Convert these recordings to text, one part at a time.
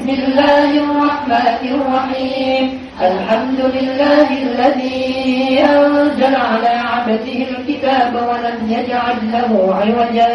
بسم الله الرحمن الرحيم. الحمد لله الذي أنزل على عبده الكتاب ولم يجعل له عوجا.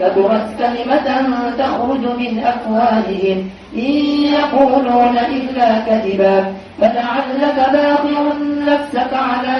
كبرت كلمة تخرج من أفواههم. إن يقولون إلا كذبا فلعلك باقع نفسك على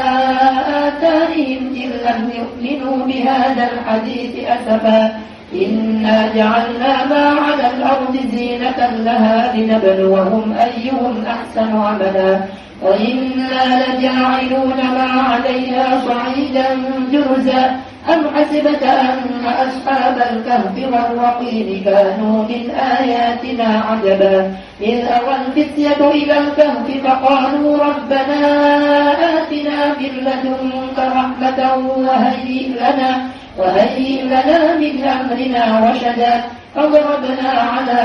آثارهم إن لم يؤمنوا بهذا الحديث أسفا. إنا جعلنا ما على الأرض زينة لها لنبلوهم أيهم أحسن عملا. وإنا لجاعلون ما عليها صعيدا جرزا. أم حسبت أن أصحاب الكهف والرقيم كانوا من آياتنا عجبا؟ إذ أوى الفتية إلى الكهف فقالوا ربنا آتنا من لدنك رحمة وهيئ لنا وهيئ لنا من أمرنا رشدا. فضربنا على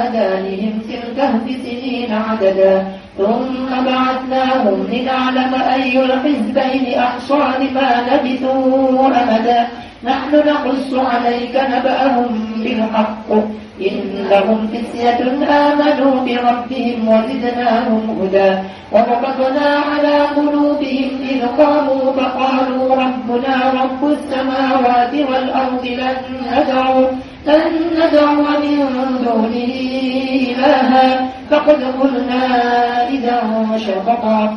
آذانهم في الكهف سنين عددا. ثم بعثناهم لنعلم أي الحزبين أحصى لما لبثوا أمدا نحن نقص عليك نبأهم بالحق. إنهم فتية آمنوا بربهم وزدناهم هدى. وربطنا على قلوبهم إذ قاموا فقالوا ربنا رب السماوات والأرض لن ندعو لن ندعو من دونه إلها. فقد قلنا إذا شططا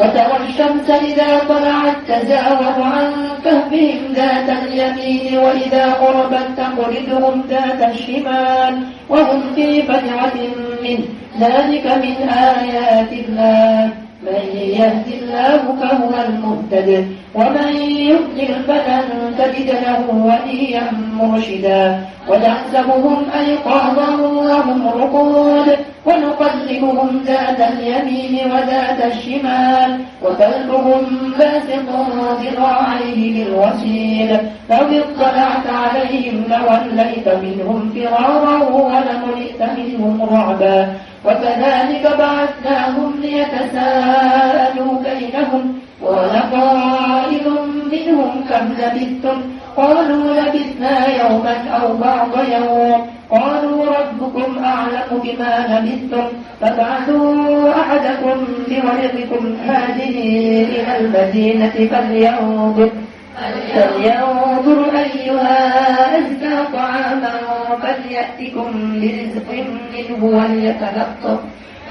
وترى الشمس إذا طلعت تزاور عن كهفهم ذات اليمين وإذا قربت تقرضهم ذات الشمال. وهم في فجعة منه ذلك من آيات الله. من يهد الله فهو المهتد ومن يضلل فلن تجد له وليا مرشدا. وتحسبهم أيقاظا وهم رقود ونقلبهم ذات اليمين وذات الشمال وكلبهم باسط ذراعيه بالوسيل لو اطلعت عليهم لوليت منهم فرارا ولملئت منهم رعبا. وكذلك بعثناهم ليتساءلوا بينهم قائل منهم كم لبثتم؟ قالوا لبثنا يوما أو بعض يوم. قالوا ربكم أعلم بما لبثتم. فابعثوا أحدكم بورقكم هذه إلى المدينة فلينظر فلينظر أيها أزكى طعاما فليأتكم برزق منه وليتلطف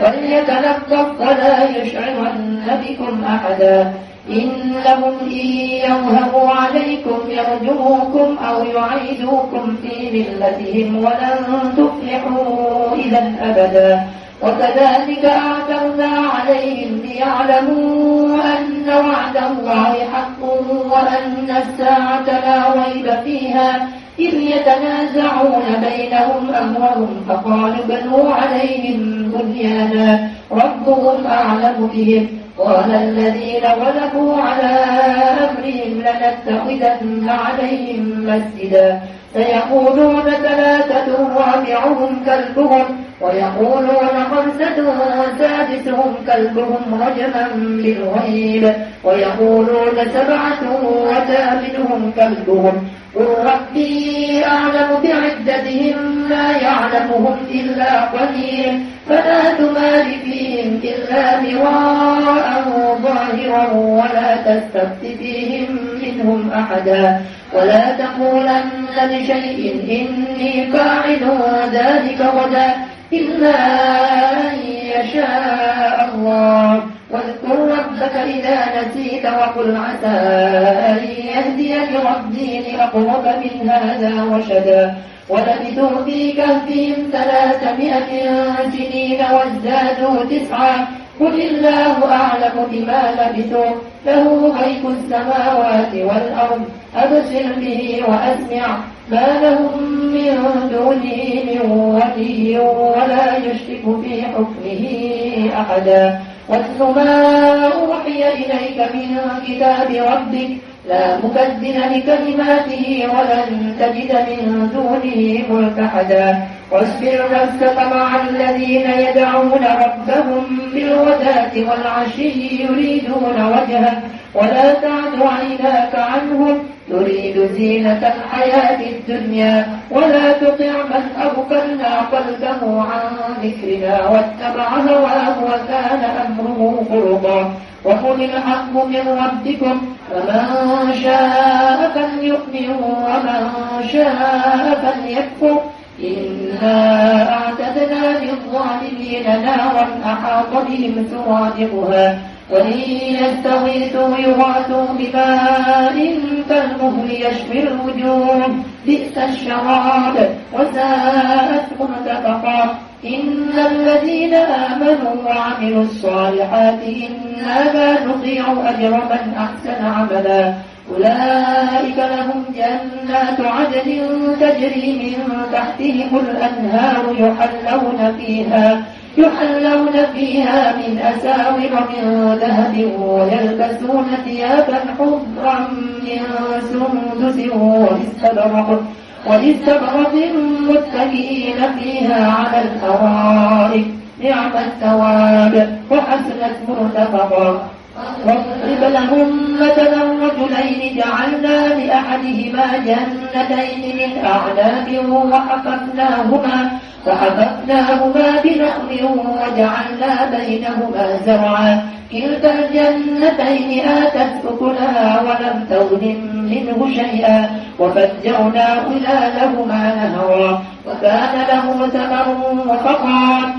وليتلطف ولا يشعرن بكم أحدا. إنهم إن يظهروا عليكم يرجوكم أو يعيدوكم في ملتهم ولن تفلحوا إذا أبدا. وكذلك أعترنا عليهم ليعلموا أن وعد الله حق وأن الساعة لا ريب فيها. إذ يتنازعون بينهم أمرهم فقالوا بنوا عليهم بنيانا ربهم أعلم بهم قال الذين غلبوا على أمرهم لنتخذن عليهم مسجدا. سيقولون ثلاثة رابعهم كلبهم ويقولون خمسة سادسهم كلبهم رجما بالغيب ويقولون سبعة وثامنهم كلبهم. قل ربي أعلم بعدتهم ما يعلمهم إلا قليل فلا تمار فيهم إلا مراء ظاهرا ولا تستفت فيهم منهم أحدا ولا تقولن لشيء إني فاعل ذلك غدا إلا أن يشاء الله واذكر ربك إذا نسيت وقل عسى أن يهديني ربي لأقرب من هذا رشدا ولبثوا في كهفهم ثلاثمائة سنين وازدادوا تسعا. قل الله أعلم بما لبثوا. له غيب السماوات والأرض. أبصر به وأسمع. ما لهم من دونه من ولي ولا يشرك في حكمه أحدا. واتل ما أوحي إليك من كتاب ربك لا مكذب لكلماته ولن تجد من دونه ملتحدا واصبر نفسك مع الذين يدعون ربهم بالغداة والعشي يريدون وجهه ولا تعد عيناك عنهم تريد زينة الحياة الدنيا ولا تطع من أغفلنا قلبه عن ذكرنا واتبع هواه وكان أمره فرطا. وقل الحق من ربكم فمن شاء فليؤمن ومن شاء فليكفر. إنا أعتدنا للظالمين نارا أحاط بهم سرادقها. وإن يستغيثوا يغاثوا بماء كالمهل يشوي الوجوه. بئس الشراب وساءت مرتفقا إن الذين آمنوا وعملوا الصالحات إنا لا نضيع أجر من أحسن عملا. أولئك لهم جنات عدن تجري من تحتهم الأنهار يحلون فيها. يحلون فيها من أساور من ذهب ويلبسون ثيابا حضرا من سندس واستبرق واستبرق متكئين فيها على الأرائك. نعم الثواب. وحسنت مرتفقا. واضرب لهم مثلا رجلين جعلنا لأحدهما جنتين من أعناب وحففناهما فحففناهما بنخل وجعلنا بينهما زرعا. كلتا الجنتين آتت أكلها ولم تظلم منه شيئا. وفجرنا خلالهما نهرا. وكان له ثمر وفقا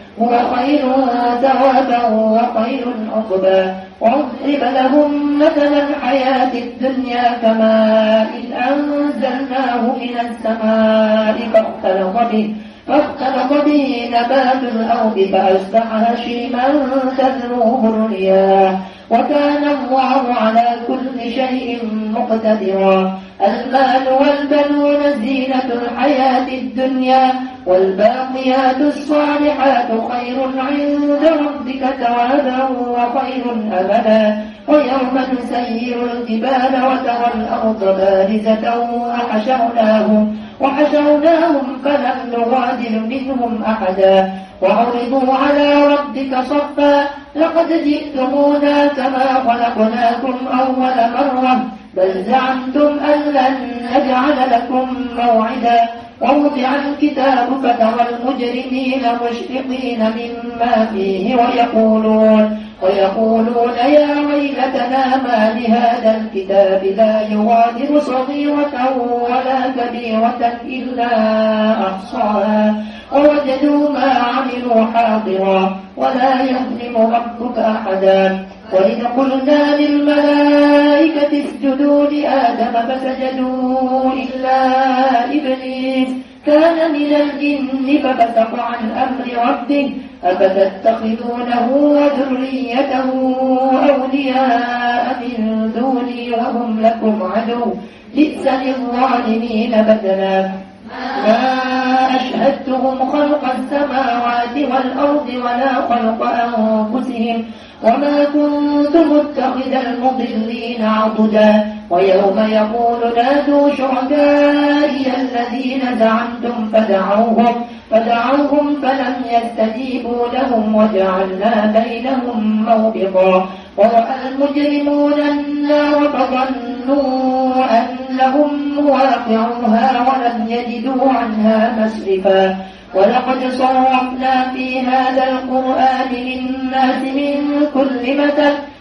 هو خير ثوابا وخير عقبا وأضرب لهم مثل الحياة الدنيا كماء إن أنزلناه من السماء فاختلط به. فاختلط به نبات الأرض فأصبح هشيما تذروه الرياح. وكان الله على كل شيء مقتدرا. المال والبنون زينة الحياة الدنيا والباقيات الصالحات خير عند ربك ثوابا وخير أبدا. ويوم نسير الجبال وترى الأرض بارزة وحشرناهم وحشرناهم فلم نغادر منهم أحدا. وعرضوا على ربك صفا لقد جئتمونا كما خلقناكم أول مرة بل زعمتم أن لن نجعل لكم موعدا. ووضع الكتاب فترى المجرمين مشفقين مما فيه ويقولون. ويقولون يا ويلتنا ما لهذا الكتاب لا يغادر صغيرة ولا كبيرة إلا أحصاها. ووجدوا ما عملوا حاضرا ولا يظلم ربك أحدا. وإذ قلنا للملائكة اسجدوا لآدم فسجدوا إلا إبليس. كان من الجن ففتق عن أمر ربه أفتتخذونه وذريته أولياء من دوني وهم لكم عدو. بئس للظالمين بدلا. ما أشهدتهم خلق السماوات والأرض ولا خلق أنفسهم وما كنت متخذ المضلين عضدا. ويوم يقول نادوا شركائي الذين زعمتم فدعوهم. فدعوهم فلم يستجيبوا لهم وجعلنا بينهم موبقا. ورأى المجرمون النار فظنوا أنهم واقعوها ولم يجدوا عنها مسرفا ولقد صرفنا في هذا القرآن للناس من كل مثل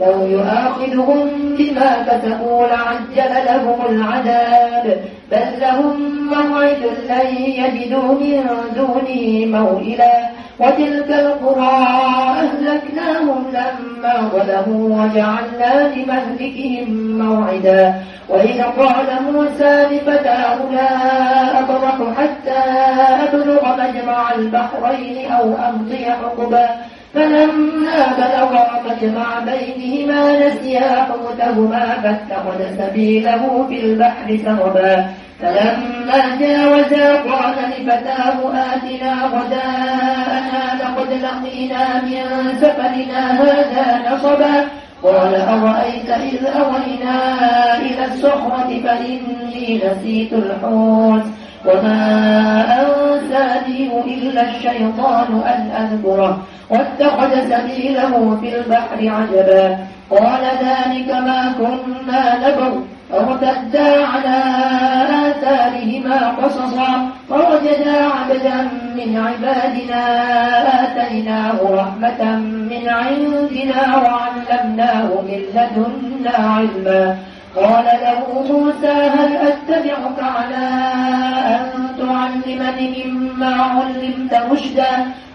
لو يؤاخذهم بما كتبوا لعجل لهم العذاب. بل لهم موعد لن يجدوا من دونه موئلا. وتلك القرى أهلكناهم لما ظلموا وجعلنا لمهلكهم موعدا. وإذا قال موسى لفتاه لا أبرح حتى أبلغ مجمع البحرين أو أمضي حقبا. فلما بلغا مجمع بينهما نسيا حوتهما فاتخذ سبيله في البحر سربا. فلما جاوزا قال لفتاه آتنا غداءنا لقد لقينا من سفرنا هذا نصبا. قال أرأيت إذ أوينا إلى الصخرة فإني نسيت الحوت. وما أنسانيه إلا الشيطان أن أذكره. واتخذ سبيله في البحر عجبا. قال ذلك ما كنا نبغ فارتدا على آثارهما قصصا. فوجدا عبدا من عبادنا آتيناه رحمة من عندنا وعلمناه من لدنا علما. قال له موسى هل أتبعك على أن تعلمني مما علمت رشدا؟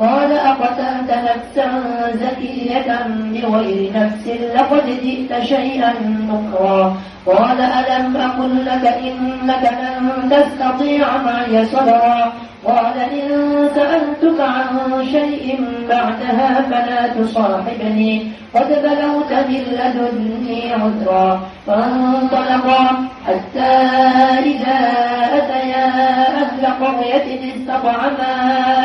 قال أقتلت نفسا زكية بغير نفس لقد جئت شيئا نكرا. قال ألم أقل لك إنك لن تستطيع معي صبرا؟ قال إن سألتك عن شيء بعدها فلا تصاحبني. قد بلغت من لدني عذرا فانطلقا حتى إذا أتيا أهل قرية استطعما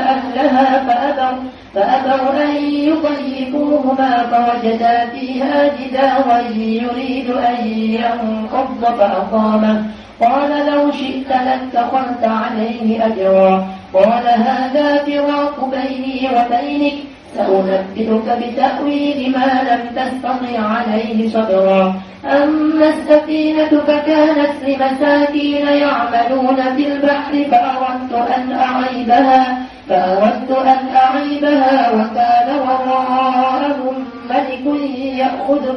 أهلها فأبوا, فأبوا أن يطيفوهما فوجدا فيها جدارا يريد أن ينقض فأقامه قال لو شئت لاتخذت عليه أجرا. قال هذا فراق بيني وبينك. سأنبئك بتأويل ما لم تستطع عليه صبرا. أما السفينة فكانت لمساكين يعملون في البحر فأردت أن أعيبها.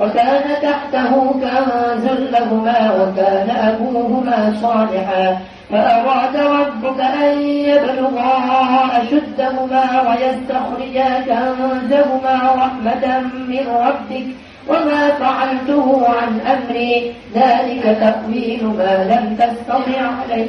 وكان تحته كنز لهما وكان أبوهما صالحا. فأراد ربك أن يبلغا أشدهما ويستخرجا كنزهما رحمة من ربك وما فعلته عن أمري. ذلك تأويل ما لم تستطع عليه.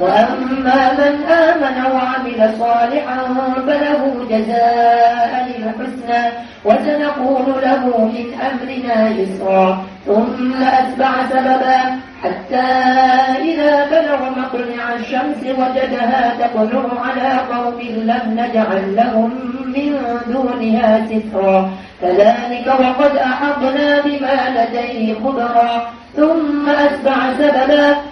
وأما من آمن وعمل صالحا فله جزاء الحسنى وسنقول له من أمرنا يسرا. ثم أتبع سببا حتى إذا بلغ مطلع الشمس وجدها تطلع على قوم لم نجعل لهم من دونها سترا. كذلك وقد أحطنا بما لديه خبرا. ثم أتبع سببا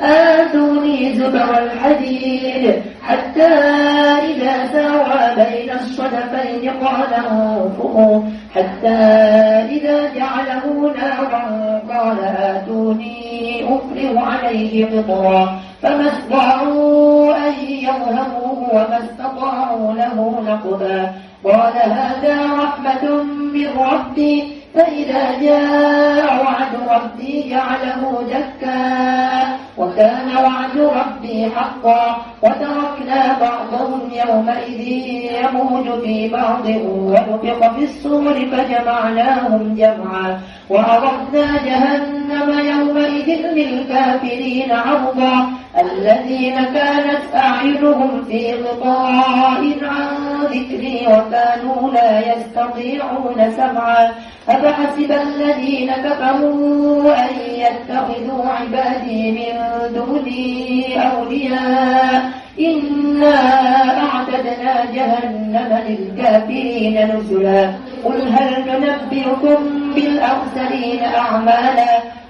آتوني زبر الحديد حتى إذا ساوى بين الصدفين قال انفقوا حتى إذا جعله نارا قال آتوني أفرغ عليه قطرا. فما استطاعوا أن يظهروه وما استطاعوا له نقبا. قال هذا رحمة من ربي. فإذا جاء وعد ربي جعله دكا وكان وعد ربي حقا وتركنا بعضهم يومئذ يموج في بعض ونفق في الصور فجمعناهم جمعا. وعرضنا جهنم يومئذ للكافرين عرضا. الذين كانت أعينهم في غطاء عن ذكري وكانوا لا يستطيعون سمعا. أفحسب الذين كفروا أن يتخذوا عبادي من دوني أولياء؟ إنا أعتدنا جهنم للكافرين نزلا. قل هل ننبئكم بالأخسرين أعمالا؟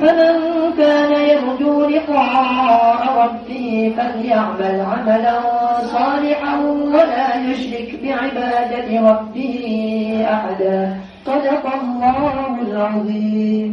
فمن كان يرجو لقاء ربه فليعمل عملا صالحا ولا يشرك بعبادة ربه أحدا. صدق الله العظيم.